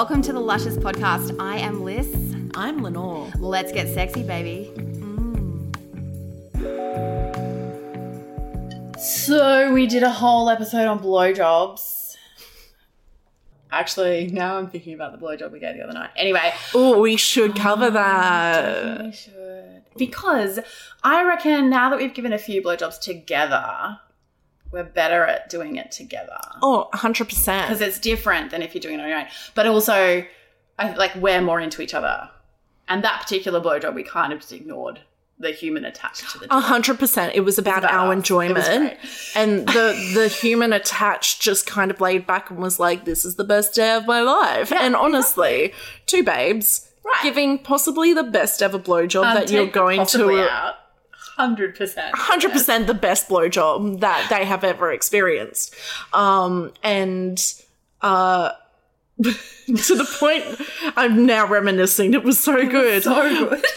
Welcome to the Luscious Podcast. I am Liz. I'm Lenore. Let's get sexy, baby. So we did a whole episode on blowjobs. Actually, now I'm thinking about the blowjob we gave the other night. Anyway, Oh, we should cover that. we should because I reckon now that we've given a few blowjobs together, we're better at doing it together Oh, 100%. because it's different than if you're doing it on your own. But also, I like we're more into each other. And that particular blowjob, we kind of just ignored the human attached to the A hundred percent. It was about, about our us. Enjoyment, and the the human attached just kind of laid back and was like, "This is the best day of my life." and honestly, two babes Right. giving possibly the best ever blowjob Um, that you're going to. Hundred percent. Hundred percent the best blowjob that they have ever experienced, um, and uh, to the point I'm now reminiscing. It was so good. So good.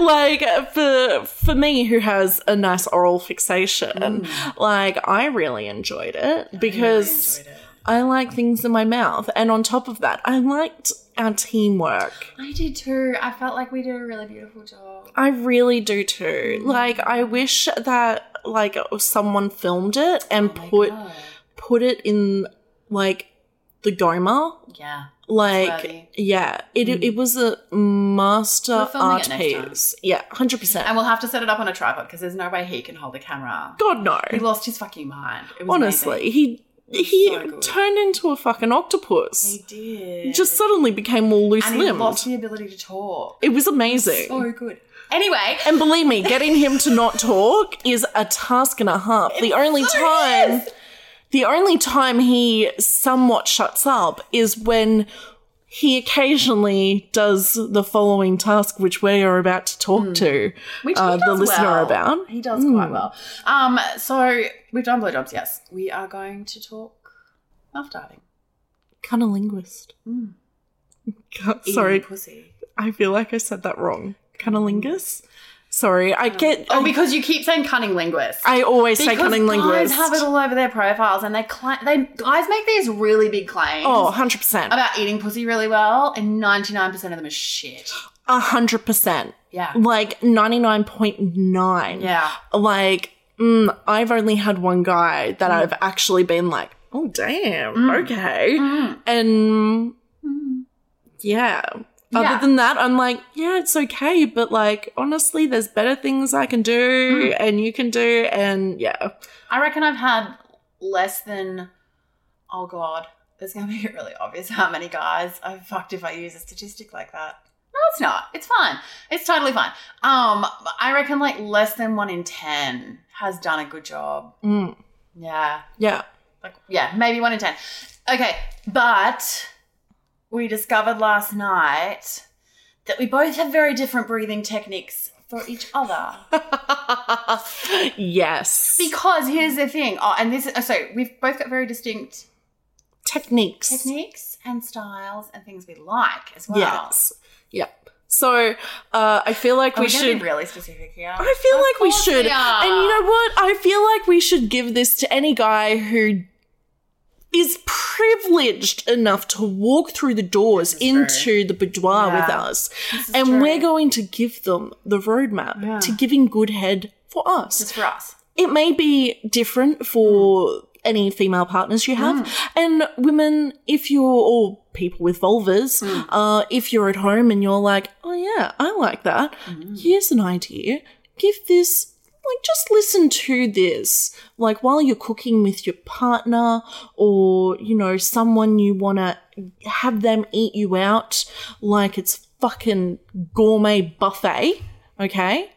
like for for me who has a nice oral fixation Mm. like i really enjoyed it because I, like things in my mouth and on top of that i liked our teamwork I did too. I felt like we did a really beautiful job. i really do too Mm. like i wish that like someone filmed it and Oh put put it in like the GOMA Yeah. like yeah it, it was a master art it next time. piece yeah 100% And we'll have to set it up on a tripod because there's no way he can hold the camera. god no He lost his fucking mind. It was Honestly, amazing. he he so turned into a fucking octopus. he did. Just suddenly became all loose and he limbed. lost the ability to talk. It was amazing. So good. Anyway, and believe me, getting him to not talk is a task and a half. the only so time is. the only time he somewhat shuts up is when he occasionally does the following task, which we are about to talk to Hmm. which uh, he the listener well. about. Hmm. He does quite well. Um, so we've done blowjobs. Yes, we are going to talk muff diving. Cunnilinguist. Mm. God, Sorry, pussy. I feel like I said that wrong. Cunnilingus? Sorry, I get. Oh, I, because you keep saying cunning linguist. I always say because cunning linguist. guys have it all over their profiles, and they cla- they guys make these really big claims. oh, 100%. about eating pussy really well, and ninety nine percent of them are shit. 100%. Yeah, Like 99.9. yeah. Like, mm, I've only had one guy that I've actually been like, oh, damn, okay. Mm. And yeah. Yeah. Other than that, I'm like, yeah, it's okay, but like, honestly, there's better things I can do and you can do, and yeah. I reckon I've had less than. Oh god, it's gonna be really obvious how many guys I've fucked if I use a statistic like that. No, it's not. It's fine. It's totally fine. Um, I reckon like less than one in ten has done a good job. Mm, Yeah, yeah. like yeah, maybe one in ten. Okay, but we discovered last night that we both have very different breathing techniques for each other. yes. Because here's the thing. Oh, and this is so we've both got very distinct Techniques. techniques and styles and things we like as well. Yes. Yep. So uh, I feel like Are we we, should. be really specific here. I feel Of like we should. we. And you know what? I feel like we should give this to any guy who is privileged enough to walk through the doors into the boudoir with us. And true. we're going to give them the roadmap Yeah. to giving good head for us. just for us. It may be different for any female partners you have. Hmm. And women, if you're, all people with vulvas, hmm. uh, if you're at home and you're like, oh yeah, I like that. Hmm. Here's an idea. Give this, like, just listen to this. Like, while you're cooking with your partner or, you know, someone you want to have them eat you out like it's fucking gourmet buffet. Okay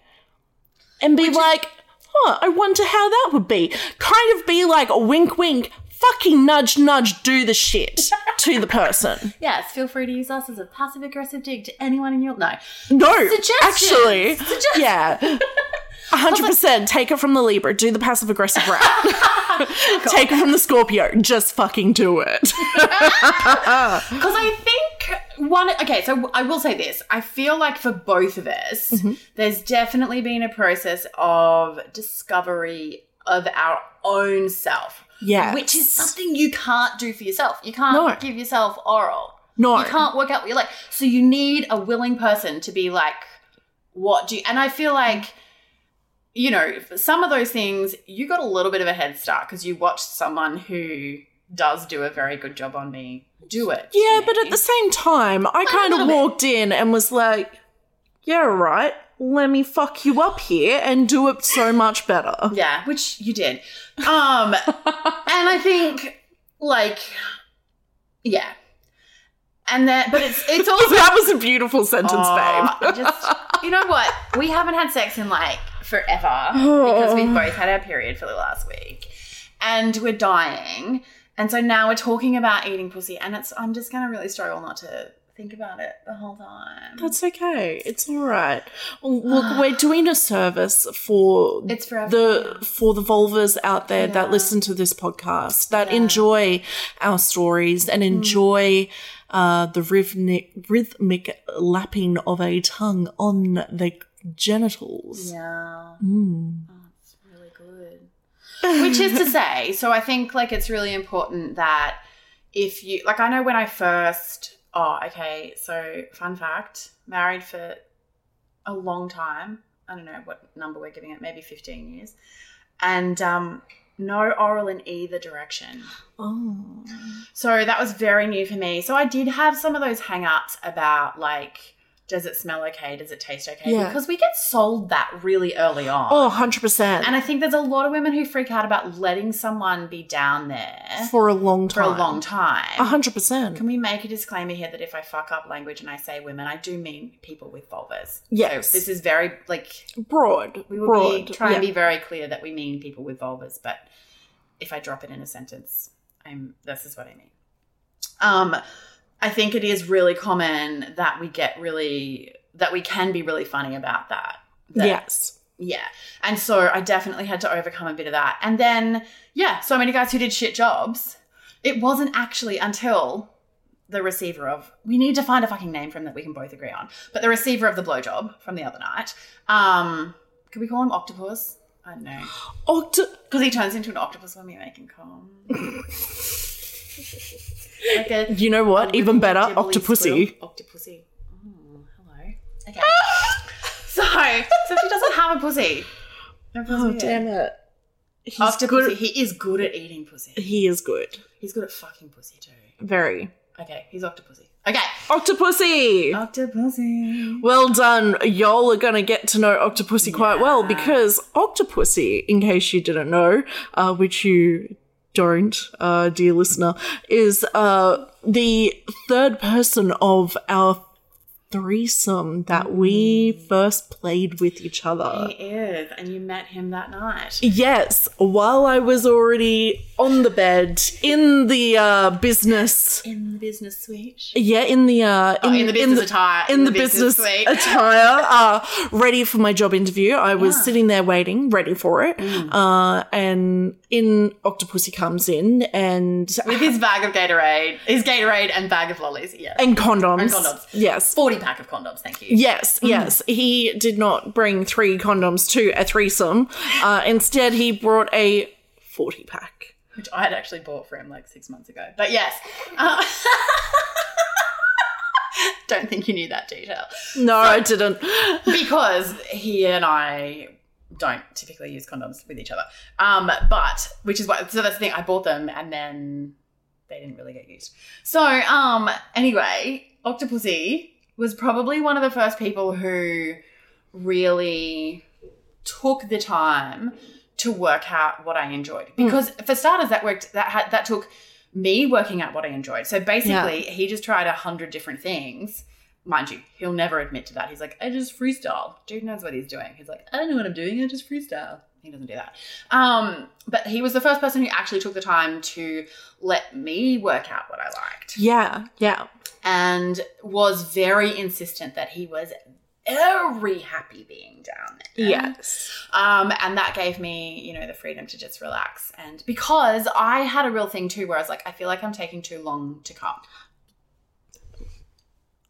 and be like, huh, I wonder how that would be. Kind of be like a wink, wink, fucking nudge, nudge, do the shit to the person. Yes, feel free to use us as a passive aggressive dig to anyone in your no. No, Suggestions. actually, Suggestions. yeah. 100% take it from the Libra, do the passive aggressive route. take it from the Scorpio, just fucking do it. Because I think one. Okay, so I will say this. I feel like for both of us, Mm-hmm. there's definitely been a process of discovery of our own self. Yes. Which is something you can't do for yourself. You can't No. give yourself oral. No. You can't work out what you like. So you need a willing person to be like, what do you and I feel like you know, some of those things you got a little bit of a head start because you watched someone who does do a very good job on me do it. Yeah, but at the same time, I kind of little bit. walked in and was like, yeah, right, let me fuck you up here and do it so much better. Yeah, which you did. Um and I think like yeah. And that but it's it's also that was a beautiful sentence, Aw, babe. Just you know what? We haven't had sex in like forever because we've both had our period for the last week. And we're dying. And so now we're talking about eating pussy and it's I'm just gonna really struggle not to think about it the whole time. That's okay. It's all right. Well, Look, we're doing a service for It's for the for the vulvas out there that listen to this podcast that Yeah. enjoy our stories and enjoy uh, the rhythmic rhythmic lapping of a tongue on the genitals. Yeah. Mm. Oh, it's really good. Which is to say, so I think like it's really important that if you like I know when I first oh, okay, so fun fact, married for a long time. I don't know what number we're giving it, maybe 15 years. And um no oral in either direction. Oh. So that was very new for me. So I did have some of those hang-ups about like does it smell okay? Does it taste okay? Yeah. Because we get sold that really early on. Oh, 100%. And I think there's a lot of women who freak out about letting someone be down there for a long time. for a long time. A hundred percent. Can we make a disclaimer here that if I fuck up language and I say women, I do mean people with vulvas. Yes. So this is very like Broad. we will broad. be try and be very clear that we mean people with vulvas, but if I drop it in a sentence, I'm this is what I mean. Um I think it is really common that we get really that we can be really funny about that. That- yes. yeah. And so I definitely had to overcome a bit of that. And then, yeah, so many guys who did shit jobs. It wasn't actually until the receiver of, we need to find a fucking name for him that we can both agree on, but the receiver of the blowjob from the other night, um, could we call him Octopus? I don't know. Octo- Because he turns into an octopus when we make him come. like a you know what? Even better, Octopussy. squirrel. Octopussy. Oh, hello. Okay. so, so she doesn't have a pussy. No pussy Oh yet. damn it! He's Octopussy. good. He is good at eating pussy. He is good. He's good at fucking pussy too. Very. Okay, he's Octopussy. Okay. Octopussy. Octopussy. Well done. Y'all are going to get to know Octopussy quite well because Octopussy, in case you didn't know, uh, which you don't, uh, dear listener, is uh, the third person of our threesome that we first played with each other. He is, and you met him that night. Yes, while I was already on the bed in the uh, business. In the business suite. Yeah, in the uh, Oh, in the business attire. in, the, business, suite. attire, uh, ready for my job interview. I was Yeah. Mm. sitting there waiting, ready for it. Uh, and in Octopussy comes in and With his bag of Gatorade, his Gatorade and bag of lollies. yeah, and condoms. And condoms. Yes. 40 pack of condoms, thank you. Yes, yes. He did not bring three condoms to a threesome. Uh, instead, he brought a 40 pack. Which I had actually bought for him like six months ago. But yes. Uh, don't think you knew that detail. No, I didn't. Because he and I don't typically use condoms with each other. Um, but which is what so that's the thing, I bought them and then they didn't really get used. So um anyway, Octopussy was probably one of the first people who really took the time to work out what I enjoyed. Hmm. Because for starters, that worked that had that took me working out what I enjoyed. So basically, he just tried a hundred different things. Mind you, he'll never admit to that. He's like, I just freestyle. Dude knows what he's doing. He's like, I don't know what I'm doing. I just freestyle. He doesn't do that. Um, but he was the first person who actually took the time to let me work out what I liked Yeah, yeah. and was very insistent that he was very happy being down there. Yes. Um, and that gave me, you know, the freedom to just relax. And because I had a real thing too, where I was like, I feel like I'm taking too long to come.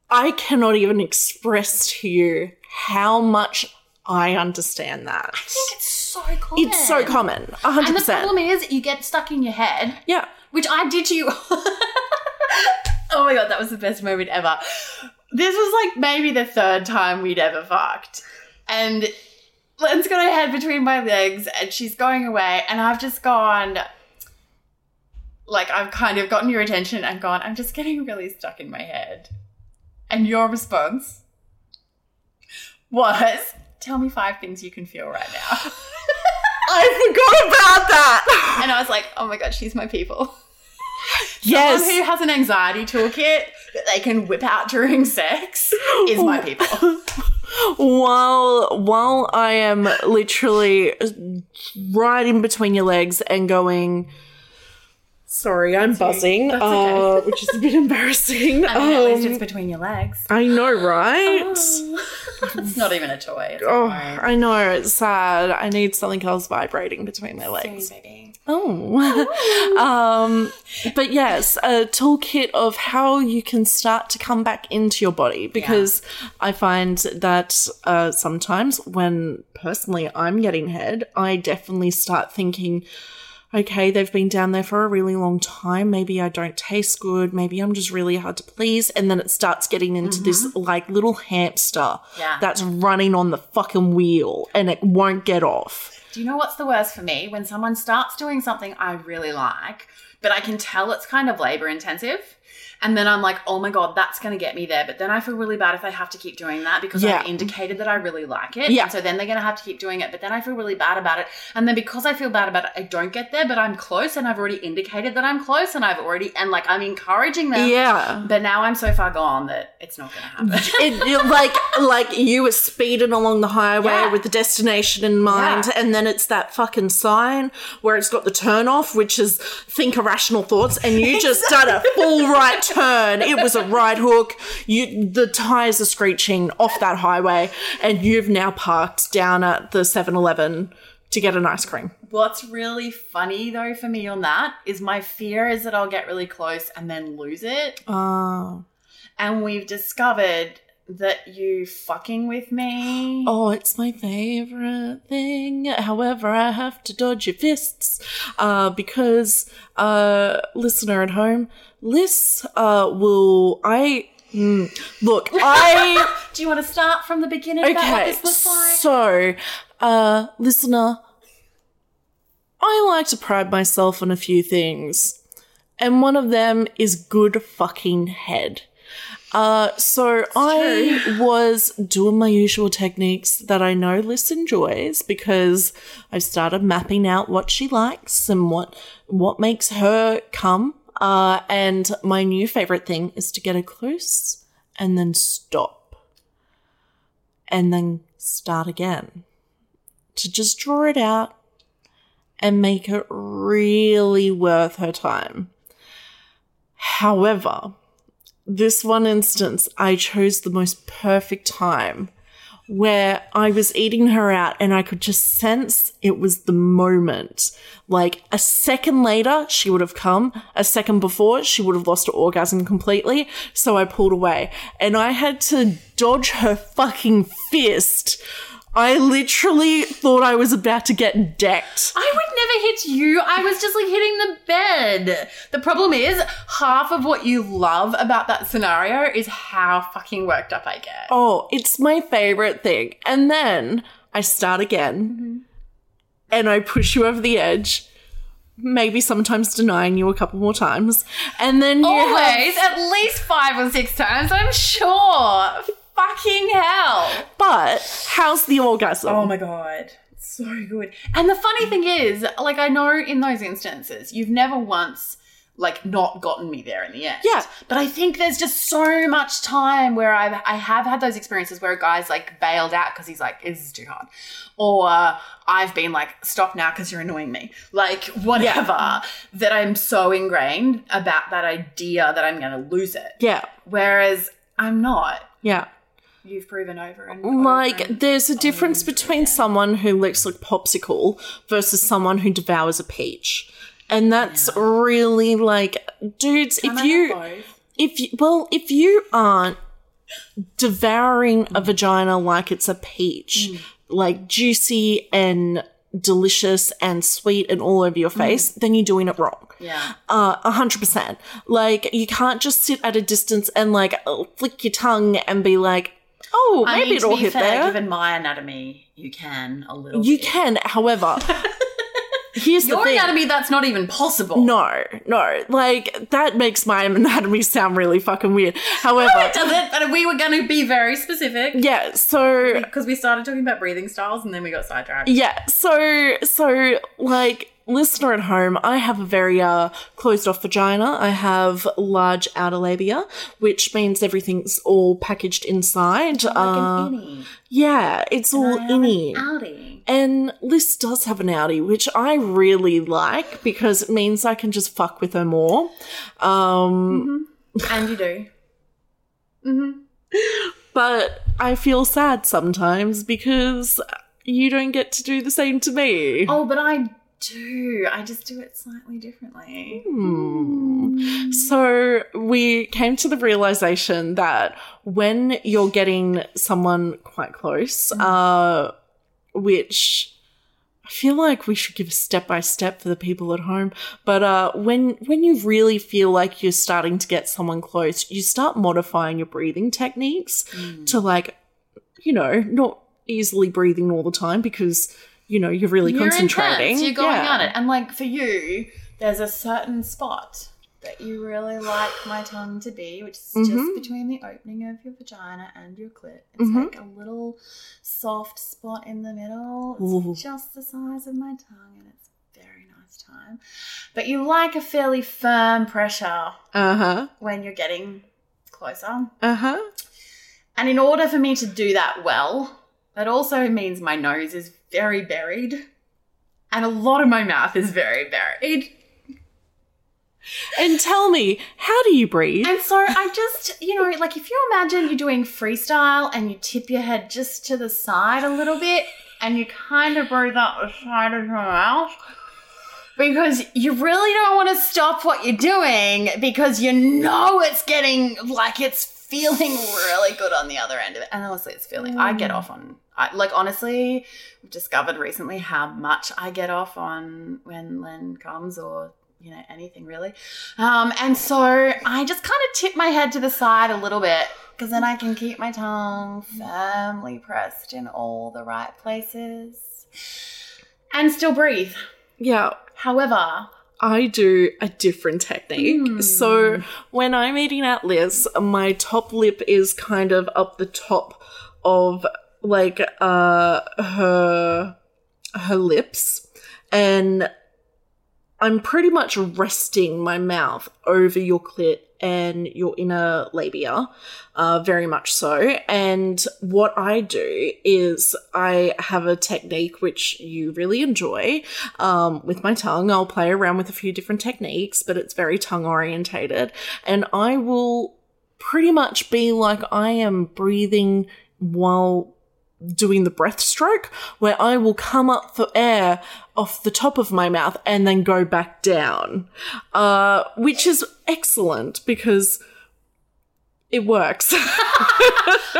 I cannot even express to you how much I understand that. I think it's so common. It's so common. And 100%. And The problem is, you get stuck in your head, yeah. which I did to you. oh my god, that was the best moment ever. This was like maybe the third time we'd ever fucked. And Len's got her head between my legs and she's going away, and I've just gone. Like, I've kind of gotten your attention and gone, I'm just getting really stuck in my head. And your response was, Tell me five things you can feel right now. I forgot about that. And I was like, oh my god, she's my people. yes. Someone who has an anxiety toolkit that they can whip out during sex is my people. while while I am literally right in between your legs and going. Sorry, I'm buzzing, That's uh, which is a bit embarrassing. I mean, at least Um, it's between your legs. I know, right? it's not even a toy. Oh. I know, it's sad. I need something else vibrating between my legs. Oh. um, but yes, a toolkit of how you can start to come back into your body because I find that uh, sometimes when personally I'm getting head, I definitely start thinking, okay, they've been down there for a really long time. Maybe I don't taste good. Maybe I'm just really hard to please. And then it starts getting into this mm-hmm. like little hamster Yeah. that's running on the fucking wheel and it won't get off. Do you know what's the worst for me? When someone starts doing something I really like, but I can tell it's kind of labor intensive. And then I'm like, oh my God, that's going to get me there. But then I feel really bad if they have to keep doing that because Yeah. I've indicated that I really like it. Yeah. And so then they're going to have to keep doing it. But then I feel really bad about it. And then because I feel bad about it, I don't get there, but I'm close and I've already indicated that I'm close and I've already, and like I'm encouraging them. Yeah. But now I'm so far gone that it's not going to happen. it, it- like like you were speeding along the highway Yeah. with the destination in mind Yeah. and then it's that fucking sign where it's got the turn off which is think irrational thoughts and you just done a full right turn. It was a right hook. You the tires are screeching off that highway and you've now parked down at the 7-eleven to get an ice cream. What's really funny though for me on that is my fear is that I'll get really close and then lose it. oh And we've discovered that you fucking with me. Oh, it's my favorite thing. However, I have to dodge your fists uh, because, uh, listener at home, Liz uh, will. I. mm, look, I. Do you want to start from the beginning about what Okay, this looks like? so, uh, listener, I like to pride myself on a few things, and one of them is good fucking head. Uh, so I was doing my usual techniques that I know Liz enjoys because I've started mapping out what she likes and what what makes her come. Uh, and my new favorite thing is to get her close and then stop and then start again. To just draw it out and make it really worth her time. However, this one instance, I chose the most perfect time where I was eating her out and I could just sense it was the moment. Like a second later, she would have come. A second before, she would have lost her orgasm completely. So I pulled away and I had to dodge her fucking fist. I literally thought I was about to get decked. I would never hit you. I was just like hitting the bed. The problem is, half of what you love about that scenario is how fucking worked up I get. Oh, it's my favorite thing. And then I start again mm-hmm. and I push you over the edge, maybe sometimes denying you a couple more times. And then you Always, have, at least five or six times, I'm sure. Fucking hell. but how's the orgasm? Oh my god. So good. And the funny thing is, like I know in those instances, you've never once like not gotten me there in the end. Yeah. But I think there's just so much time where I've I have had those experiences where a guy's like bailed out because he's like, this is too hard. Or uh, I've been like, stop now because you're annoying me. Like whatever. That I'm so ingrained about that idea that I'm gonna lose it. Yeah, Whereas I'm not. yeah. You've proven over and over Like, and- there's a difference between someone who looks like popsicle versus someone who devours a peach. And that's really like, dudes, Can if I you, both? if you, well, if you aren't devouring a mm. vagina like it's a peach, mm. like juicy and delicious and sweet and all over your mm. face, then you're doing it wrong. Yeah. Uh, a hundred percent. Like you can't just sit at a distance and like flick your tongue and be like, oh, I maybe mean, it'll hit fair, there. given my anatomy, you can a little. You bit. can, however, here's the Your thing. anatomy, that's not even possible. No, no, like that makes my anatomy sound really fucking weird. However, it doesn't. But we were going to be very specific yeah, so because we started talking about breathing styles and then we got sidetracked. yeah, so so like listener at home, I have a very uh closed off vagina. I have large outer labia, which means everything's all packaged inside. Like uh, an innie. yeah, it's all I an innie. outie. And Liz does have an outie, which I really like because it means I can just fuck with her more. Um, And you do. Mm-hmm. but I feel sad sometimes because you don't get to do the same to me. Oh, but I do. I just do it slightly differently. Hmm. So we came to the realization that when you're getting someone quite close, uh, which I feel like we should give a step by step for the people at home, but uh, when when you really feel like you're starting to get someone close, you start modifying your breathing techniques to like, you know, not easily breathing all the time because you know you're really You're concentrating. intense. You're going Yeah. at it. And like for you, there's a certain spot that you really like my tongue to be, which is just Mhm. between the opening of your vagina and your clit. It's Mhm. like a little soft spot in the middle. It's Ooh. just the size of my tongue and it's very nice time. But you like a fairly firm pressure Uh huh. when you're getting closer. Uh huh. And in order for me to do that well, that also means my nose is very buried. And a lot of my mouth is very buried. And tell me, how do you breathe? And so I just, you know, like if you imagine you're doing freestyle and you tip your head just to the side a little bit and you kind of breathe out the side of your mouth because you really don't want to stop what you're doing because you know it's getting like it's feeling really good on the other end of it. And honestly, it's feeling, I get off on, I, like honestly, we've discovered recently how much I get off on when Len comes or you know anything really. Um, and so i just kind of tip my head to the side a little bit because then i can keep my tongue firmly pressed in all the right places and still breathe. Yeah, however I do a different technique. Hmm. So when I'm eating out Liz, my top lip is kind of up the top of like uh her her lips and I'm pretty much resting my mouth over your clit and your inner labia, uh, very much so. And what I do is I have a technique which you really enjoy um, with my tongue. I'll play around with a few different techniques, but it's very tongue orientated. And I will pretty much be like I am breathing while doing the breaststroke where I will come up for air off the top of my mouth and then go back down, uh, which is excellent because it works.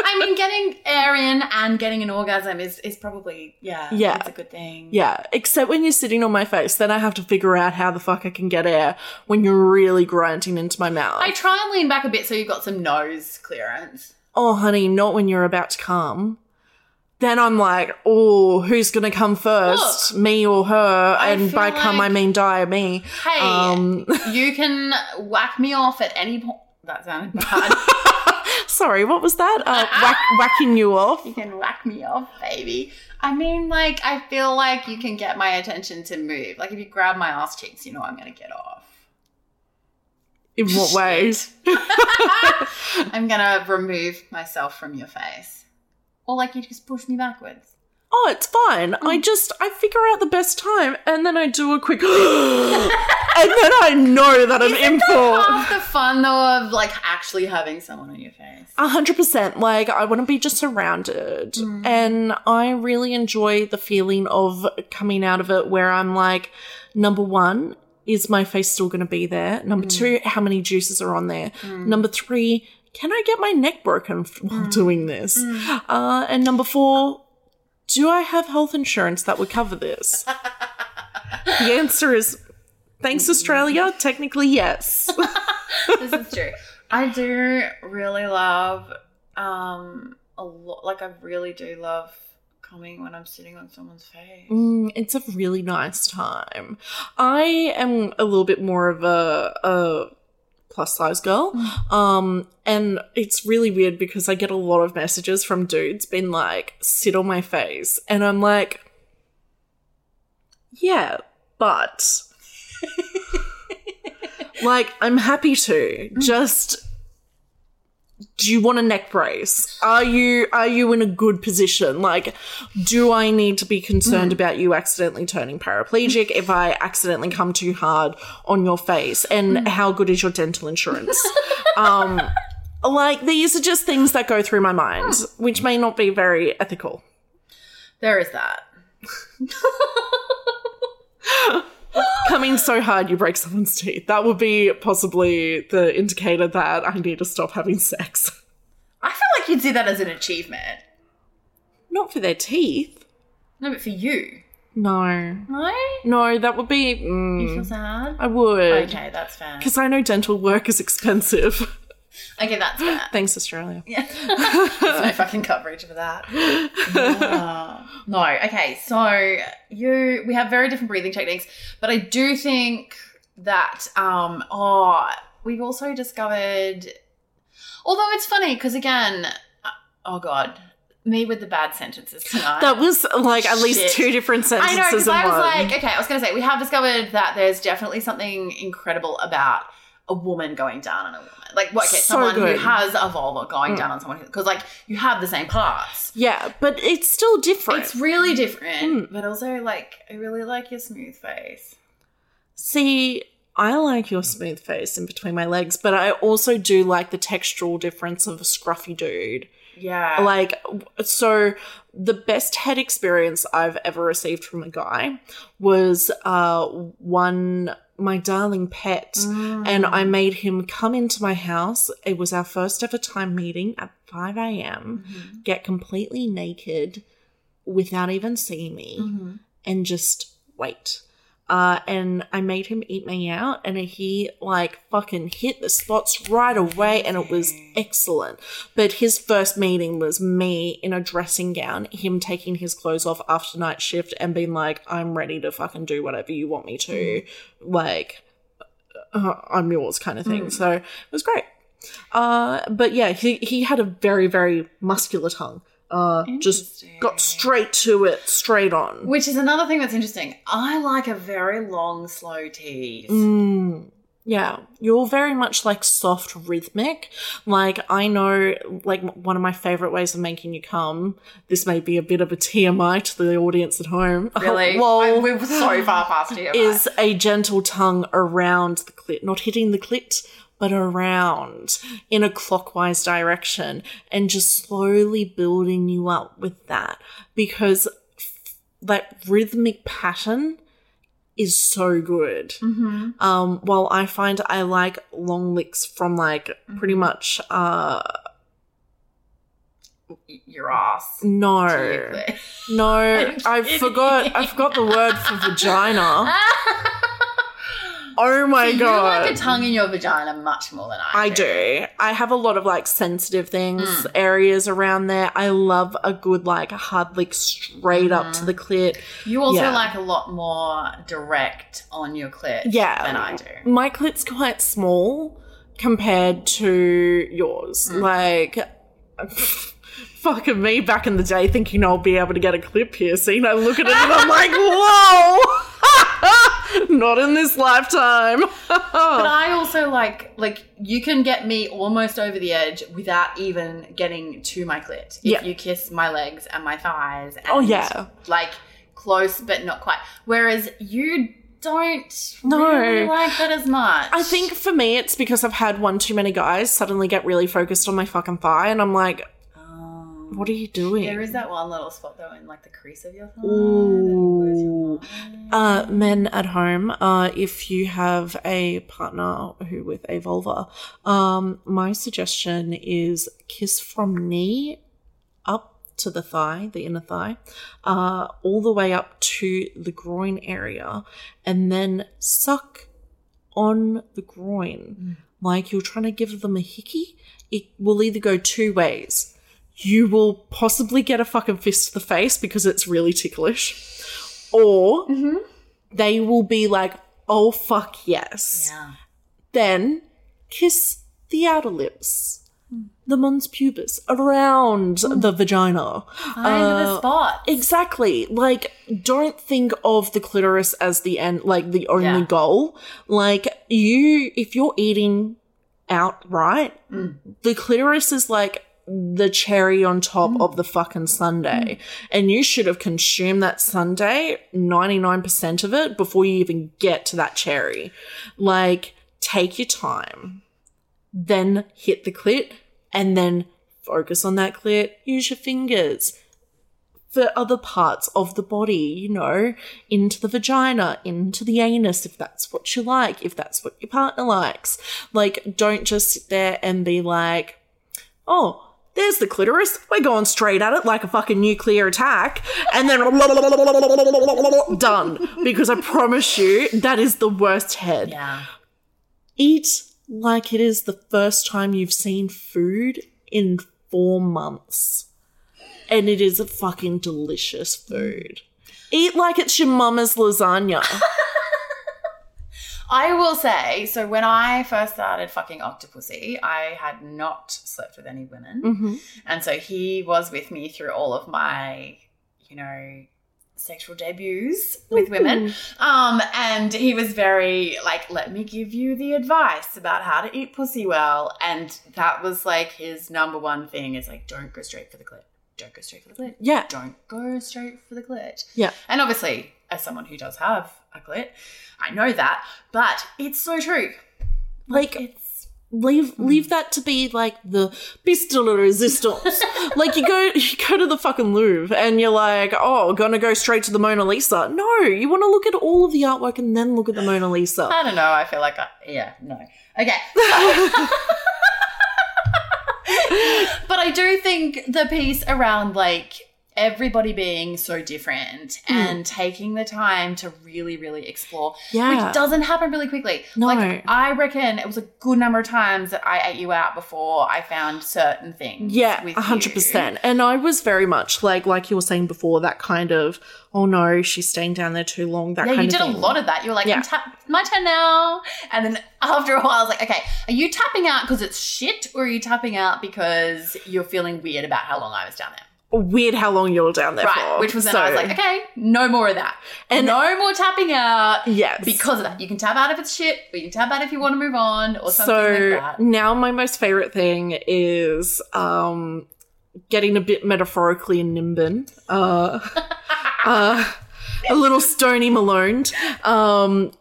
i mean getting air in and getting an orgasm is, is probably yeah Yeah. it's a good thing yeah, except when you're sitting on my face, then I have to figure out how the fuck I can get air when you're really grunting into my mouth. i try and lean back a bit so you've got some nose clearance oh, honey, not when you're about to come. Then I'm like, oh, who's gonna come first, me or her? I and by come, I mean die me. hey Um, you can whack me off at any point that sounded bad sorry, what was that? Uh, whack, whacking you off. You can whack me off, baby. I mean, like, I feel like you can get my attention to move. Like, if you grab my ass cheeks, you know I'm going to get off. In what ways? I'm going to remove myself from your face. Or, like, you just push me backwards. Oh, it's fine. I Mm. just I figure out the best time, and then I do a quick, and then I know that I'm in for. Half the fun, though, of, like, actually having someone on your face. A hundred percent. Like I want to be just surrounded, Mm. and I really enjoy the feeling of coming out of it where I'm like, number one, is my face still going to be there? Number Mm. two, how many juices are on there? Number three, can I get my neck broken while Mm. doing this? Uh, and number four, Do I have health insurance that would cover this? the answer is thanks, Australia. Technically, yes. this is true. I do really love um a lot like I really do love coming when I'm sitting on someone's face. Mm, it's a really nice time. I am a little bit more of a, a plus size girl. Um, and it's really weird because I get a lot of messages from dudes being like, sit on my face. And I'm like, yeah, but like, I'm happy to. Just do you want a neck brace? Are you are you in a good position? Like, do I need to be concerned about you accidentally turning paraplegic if I accidentally come too hard on your face? And how good is your dental insurance? um, like these are just things that go through my mind, which may not be very ethical. There is that. Coming so hard you break someone's teeth. That would be possibly the indicator that I need to stop having sex. I feel like you'd see that as an achievement. Not for their teeth. No, but for you. No. No? No, that would be. You Mm, feel sad? I would. Okay, that's fair. Because I know dental work is expensive. Okay, that's fair. Thanks, Australia. Yeah. There's no fucking coverage for that. Uh, no. Okay, so you we have very different breathing techniques, but I do think that um oh we've also discovered although it's funny because again uh, oh god me with the bad sentences tonight That was like at least two different sentences. I know because I was one. like, okay, I was going to say we have discovered that there's definitely something incredible about a woman going down on a woman. Like, well, okay, So someone good. who has a vulva going down on someone because, like, you have the same parts. yeah, but it's still different. It's really different, Mm. but also like I really like your smooth face. See, I like your smooth face in between my legs, but I also do like the textural difference of a scruffy dude. Yeah, Like, so the best head experience I've ever received from a guy was uh, one, my darling pet. Mm. And I made him come into my house. It was our first ever time meeting at 5 a.m., Mm-hmm. get completely naked without even seeing me, Mm-hmm. and just wait. Uh, and I made him eat me out, and he like fucking hit the spots right away, and it was excellent. But his first meeting was me in a dressing gown, him taking his clothes off after night shift, and being like, "I'm ready to fucking do whatever you want me to," like, uh, I'm yours, kind of thing. So it was great. Uh, but yeah, he he had a very very muscular tongue. Uh, just got straight to it, straight on. which is another thing that's interesting. I like a very long, slow tease. Mm, yeah, you're very much like soft rhythmic. Like I know, like one of my favorite ways of making you come. This may be a bit of a TMI to the audience at home. Really? well, I, we're so far past here. is a gentle tongue around the clit, not hitting the clit, but around in a clockwise direction and just slowly building you up with that because that rhythmic pattern is so good. Mm-hmm. Um, while I find I like long licks from like pretty much uh your ass. no no I forgot I forgot the word for vagina. Oh my You god. You like a tongue in your vagina much more than I, I do. I have a lot of like sensitive things, mm. areas around there. I love a good like hard lick straight up to mm-hmm. the clit. You also Yeah. like a lot more direct on your clit Yeah. than I do. My clit's quite small compared to yours. Mm. Like, fucking me back in the day thinking I'll be able to get a clit piercing. I look at it and I'm like, whoa! Not in this lifetime. But I also like like you can get me almost over the edge without even getting to my clit. If Yeah. you kiss my legs and my thighs oh, and Oh, yeah. like close but not quite. Whereas you don't No. really like that as much. I think for me, it's because I've had one too many guys suddenly get really focused on my fucking thigh, and I'm like, what are you doing? there is that one little spot though in like the crease of your thigh. Ooh. That you lose your. Uh, men at home, uh, if you have a partner who with a vulva, um, my suggestion is kiss from knee up to the thigh, the inner thigh, uh, all the way up to the groin area, and then suck on the groin like you're trying to give them a hickey. It will either go two ways. You will possibly get a fucking fist to the face because it's really ticklish, or mm-hmm. they will be like, "Oh fuck yes." Yeah. Then kiss the outer lips, hmm. the mons pubis, around hmm. the vagina. Find the uh, spot. Exactly. Like, don't think of the clitoris as the end, like the only Yeah. goal. Like, you, if you're eating outright, Mm. the clitoris is like the cherry on top Mm. of the fucking sundae. And you should have consumed that sundae, 99% of it, before you even get to that cherry. Like, take your time, then hit the clit, and then focus on that clit. Use your fingers for other parts of the body, you know, into the vagina, into the anus, if that's what you like, if that's what your partner likes. Like, don't just sit there and be like, oh, there's the clitoris. We're going straight at it like a fucking nuclear attack. And then done. Because I promise you, that is the worst head. Yeah. Eat like it is the first time you've seen food in four months. And it is a fucking delicious food. Eat like it's your mama's lasagna. I will say, so when I first started fucking Octopussy, I had not slept with any women. mm-hmm. And so he was with me through all of my, you know, sexual debuts with women. Um, and he was very like, let me give you the advice about how to eat pussy well. And that was like his number one thing is like, don't go straight for the clit. Don't go straight for the clit. Yeah. Don't go straight for the clit. Yeah. And obviously, as someone who does have a clit, I know that. But it's so true. Like, It's leave hmm. leave that to be like the piece de resistance. like you go you go to the fucking Louvre and you're like, oh, gonna go straight to the Mona Lisa. No, you want to look at all of the artwork and then look at the Mona Lisa. I don't know. I feel like I, yeah, no. Okay. but I do think the piece around like everybody being so different Hmm. and taking the time to really, really explore, Yeah. which doesn't happen really quickly. No. Like, I reckon it was a good number of times that I ate you out before I found certain things. Yeah, a hundred percent. And I was very much like, like you were saying before, that kind of, oh no, she's staying down there too long. That kind of. Yeah, kind you did a lot of that. You were like, Yeah. My turn now. And then after a while, I was like, okay, are you tapping out because it's shit or are you tapping out because you're feeling weird about how long I was down there? Weird how long you were down there Right. for. Which was then So, I was like, okay, no more of that. And- no more tapping out yes. because of that. You can tap out if it's shit, or you can tap out if you want to move on or something so like that. now my most favorite thing is um getting a bit metaphorically in Nimbin. Uh, uh, a little stony maloned. Um,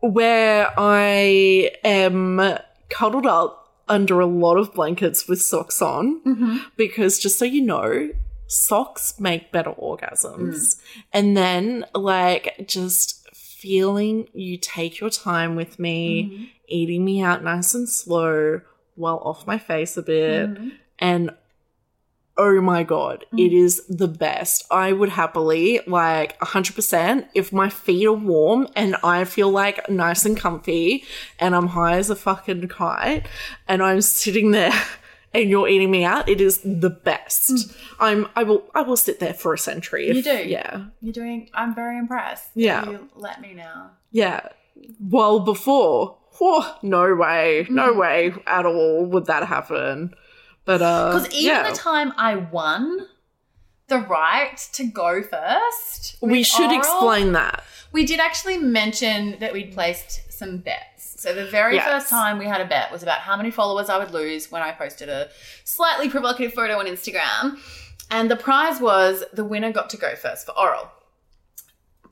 where I am cuddled up under a lot of blankets with socks on Mm-hmm. because just so you know, socks make better orgasms. Mm. And then, like, just feeling you take your time with me, Mm-hmm. eating me out nice and slow while off my face a bit. Mm-hmm. And oh my God, it is the best. I would happily, like, 100%, if my feet are warm and I feel like nice and comfy and I'm high as a fucking kite and I'm sitting there. And you're eating me out. It is the best. I'm. I will. I will sit there for a century. If, You do? Yeah. You're doing, I'm very impressed. Yeah. You let me know. Yeah. Well, before, no way, no Mm. way at all would that happen. But uh, Because even yeah, the time I won the right to go first, we should oral, explain that. We did actually mention that we'd placed some bets. So the very Yes. first time we had a bet was about how many followers I would lose when I posted a slightly provocative photo on Instagram. And the prize was the winner got to go first for oral.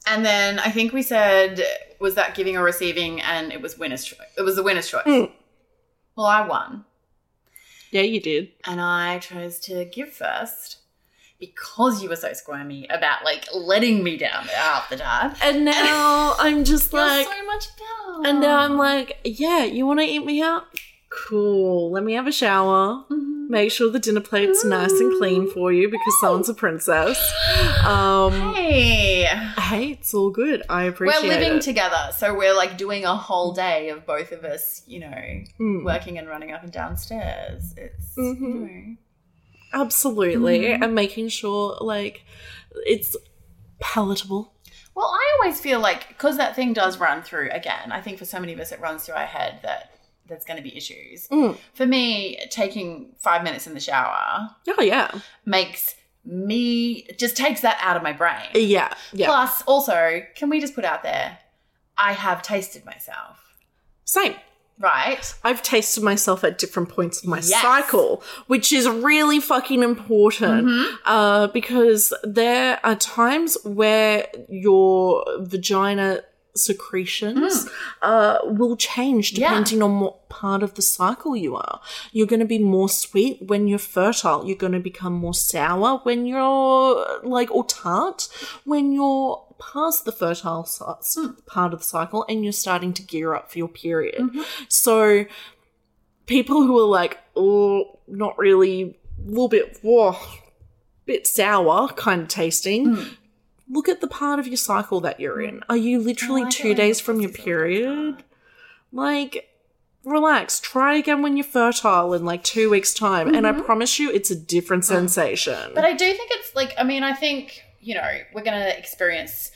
And then I think we said, was that giving or receiving? And it was winner's choice. It was the winner's choice. Mm. Well, I won. Yeah, you did. and I chose to give first because you were so squirmy about like letting me down half the time. And now I'm just like, so much better. and now I'm like, yeah, you want to eat me out? Cool. Let me have a shower. Mhm. Make sure the dinner plate's nice and clean for you because someone's a princess. Um, Hey. hey, it's all good. I appreciate it. We're living it. together, so we're like doing a whole day of both of us, you know, Mm. working and running up and downstairs. It's Mhm. you know, Absolutely. Mhm. And making sure, like, it's palatable. Well, I always feel like because that thing does run through again. I think for so many of us, it runs through our head that there's going to be issues. Mm. For me, taking five minutes in the shower Oh, yeah. makes me just takes that out of my brain. Yeah. Yeah. Plus, also, can we just put out there? I have tasted myself, Same. right? I've tasted myself at different points of my Yes. cycle, which is really fucking important Mhm. uh, because there are times where your vagina secretions uh, will change Mm. Yeah. depending on what part of the cycle you are. You're going to be more sweet when you're fertile. You're going to become more sour when you're like, or tart when you're past the fertile si- Mm. part of the cycle and you're starting to gear up for your period. Mm-hmm. So people who are like, oh, not really, a little bit, whoa, bit sour kind of tasting. Mm. Look at the part of your cycle that you're in. Are you literally I two days from your pussy's all like period? Like, relax. Try again when you're fertile in like two weeks' time, and I promise you, it's a different sensation. Mm-hmm. But I do think it's like, I mean, I think, you know, we're going to experience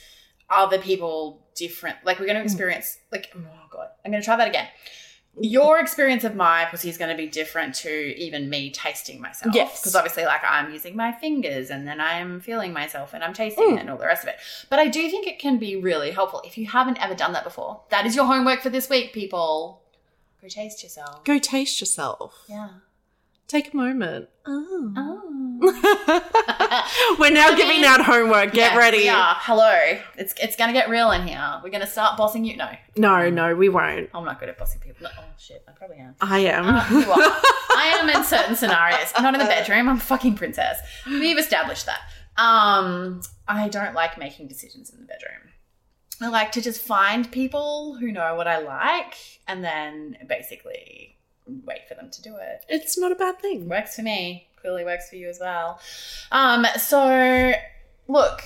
other people different. Like, we're going Mm. to experience, like, oh God, I'm going to try that again. Your experience of my pussy is going to be different to even me tasting myself. Yes. Because obviously, like, I'm using my fingers and then I'm feeling myself and I'm tasting Mm. it and all the rest of it. But I do think it can be really helpful if you haven't ever done that before. That is your homework for this week, people. Go taste yourself. Go taste yourself. Yeah. Take a moment. Oh. Oh. We're now giving out homework. Get Yeah, ready. are. Hello. It's it's gonna get real in here. We're gonna start bossing you. No, No, no, we won't. I'm not good at bossing people. No, oh shit, I probably am. I am. Uh, you are. I am in certain scenarios. Not in the bedroom. I'm a fucking princess. We've established that. Um, I don't like making decisions in the bedroom. I like to just find people who know what I like and then basically wait for them to do it. it's not a bad thing. Works for me. Clearly works for you as well. Um, so look,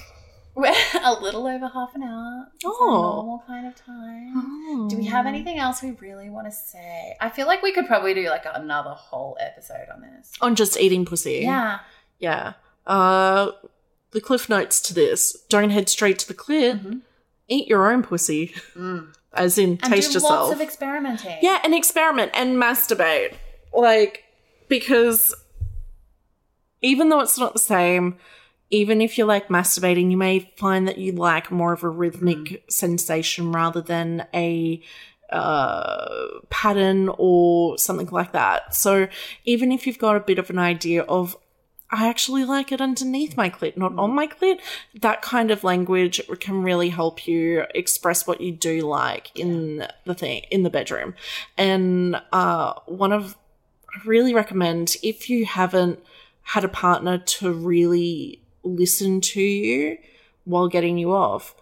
we're a little over half an hour. It's Oh. normal kind of time. Do we have anything else we really want to say? I feel like we could probably do like another whole episode on this. on just eating pussy? Yeah. Yeah. Uh, the cliff notes to this: don't head straight to the clit. Mhm. Eat your own pussy, Mm. As in And taste yourself. lots of experimenting. yeah, and experiment and masturbate, like because even though it's not the same. Even if you like masturbating, you may find that you like more of a rhythmic Mm. sensation rather than a uh, pattern or something like that. So even if you've got a bit of an idea of, I actually like it underneath my clit, not on my clit, that kind of language can really help you express what you do like in the thing, in the bedroom. And uh, one of, I really recommend if you haven't had a partner to really listen to you while getting you off,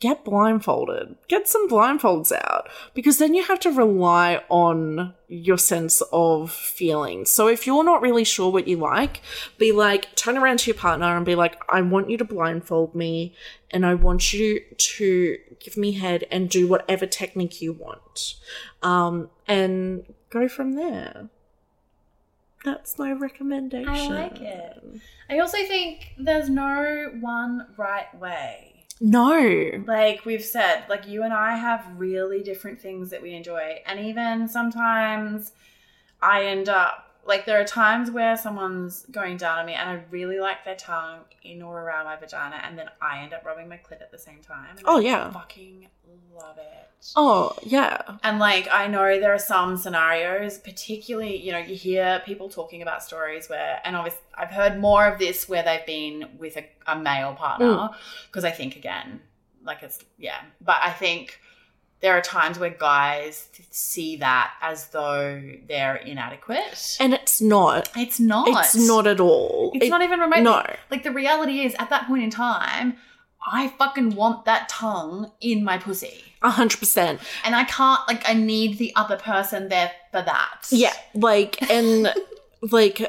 get blindfolded. Get some blindfolds out because then you have to rely on your sense of feeling. So if you're not really sure what you like, be like, turn around to your partner and be like, I want you to blindfold me and I want you to give me head and do whatever technique you want. Um, and go from there. That's my recommendation. I like it. I also think there's no one right way. No. Like we've said, like you and I have really different things that we enjoy. And even sometimes I end up like there are times where someone's going down on me and I really like their tongue in or around my vagina and then I end up rubbing my clit at the same time. And Oh, I yeah. Fucking love it. Oh, yeah. And like I know there are some scenarios, particularly, you know, you hear people talking about stories where and obviously I've heard more of this where they've been with a, a male partner mm. because I think again, like it's yeah, but I think there are times where guys see that as though they're inadequate. And it's not. it's not. It's not at all. It's It- not even remotely. No. Like the reality is, at that point in time, I fucking want that tongue in my pussy, A hundred percent. and I can't. Like, I need the other person there for that. Yeah, like, and like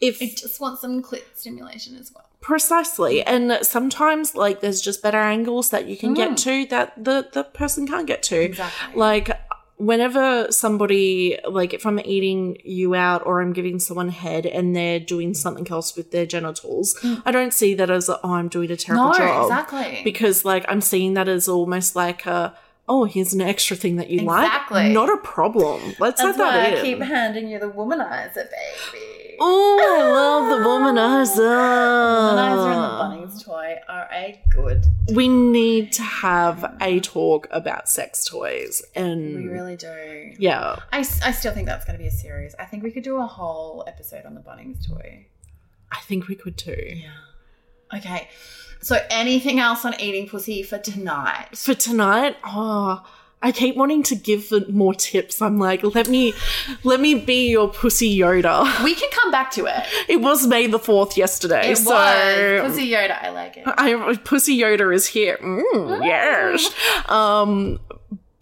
if It just wants some clit stimulation as well. Precisely. And sometimes like there's just better angles that you can get hmm. to that the the person can't get to. Exactly. like whenever somebody like if i'm eating you out or i'm giving someone head and they're doing something else with their genitals hmm. i don't see that as a, oh i'm doing a terrible No, job. exactly. because like i'm seeing that as almost like a oh here's an extra thing that you Exactly. like not a problem let's That's have why that I keep handing you the womanizer, baby. oh i love the womanizer The Womanizer and the Bunnings toy are a good. we need to have a talk about sex toys and We really do. yeah I, I still think that's going to be a series. I think we could do a whole episode on the Bunnings toy. i think we could too Yeah. Okay. So anything else on eating pussy for tonight? for tonight oh i keep wanting to give more tips i'm like let me let me be your pussy yoda We can come back to it. it was may the 4th yesterday It so was pussy Yoda. I like it. I, pussy yoda is here mm, yes um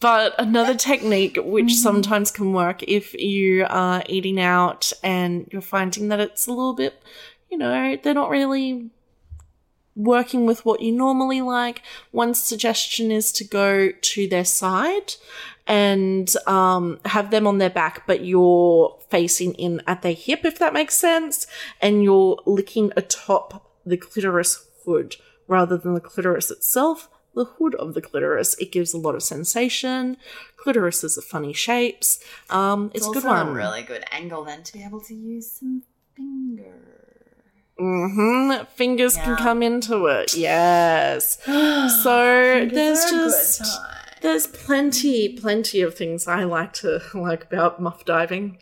but another technique which sometimes can work if you are eating out and you're finding that it's a little bit you know they're not really working with what you normally like, one suggestion is to go to their side and um, have them on their back, but you're facing in at their hip, if that makes sense, and you're licking atop the clitoris hood rather than the clitoris itself. The hood of the clitoris. It gives a lot of sensation. Clitorises are funny shapes. Um, it's, a good also one. a really good angle then to be able to use some fingers. Hmm Fingers can come into it. Yes. So there's just there's plenty, plenty of things I like to like about muff diving.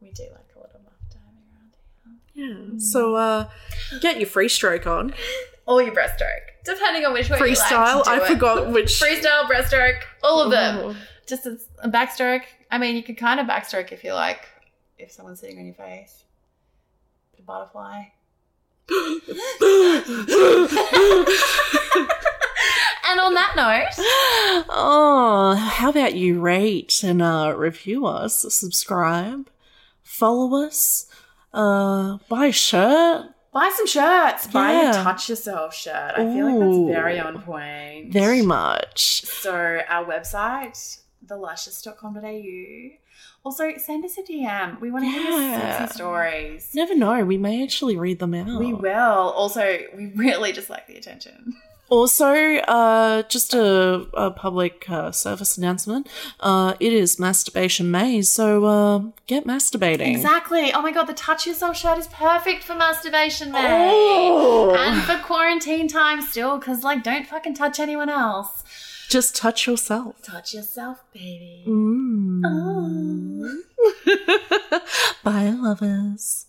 we do like a little muff diving around here. Yeah. So uh get your free stroke on. Or your breaststroke, depending on which way Freestyle. You like to do I it. forgot which Freestyle, breaststroke, all of them. Oh. Just a, a backstroke. I mean, you could kind of backstroke if you like, if someone's sitting on your face. The butterfly. And on that note, oh, how about you rate and uh review us, subscribe, follow us, uh buy a shirt. buy some shirts. Buy a touch yourself shirt. I feel like that's very on point. Very much. So our website, theluscious.com.au. Also, send us a DM. We want to hear your sexy stories. Never know, we may actually read them out. We will. Also, we really just like the attention. Also, uh, just a, a public uh, service announcement. Uh, it is Masturbation May, so uh, get masturbating. Exactly. Oh my god, the touch yourself shirt is perfect for masturbation, May. Oh. And for quarantine time still, because like don't fucking touch anyone else. Just touch yourself. Touch yourself, baby. Mm. Oh. Bye, lovers.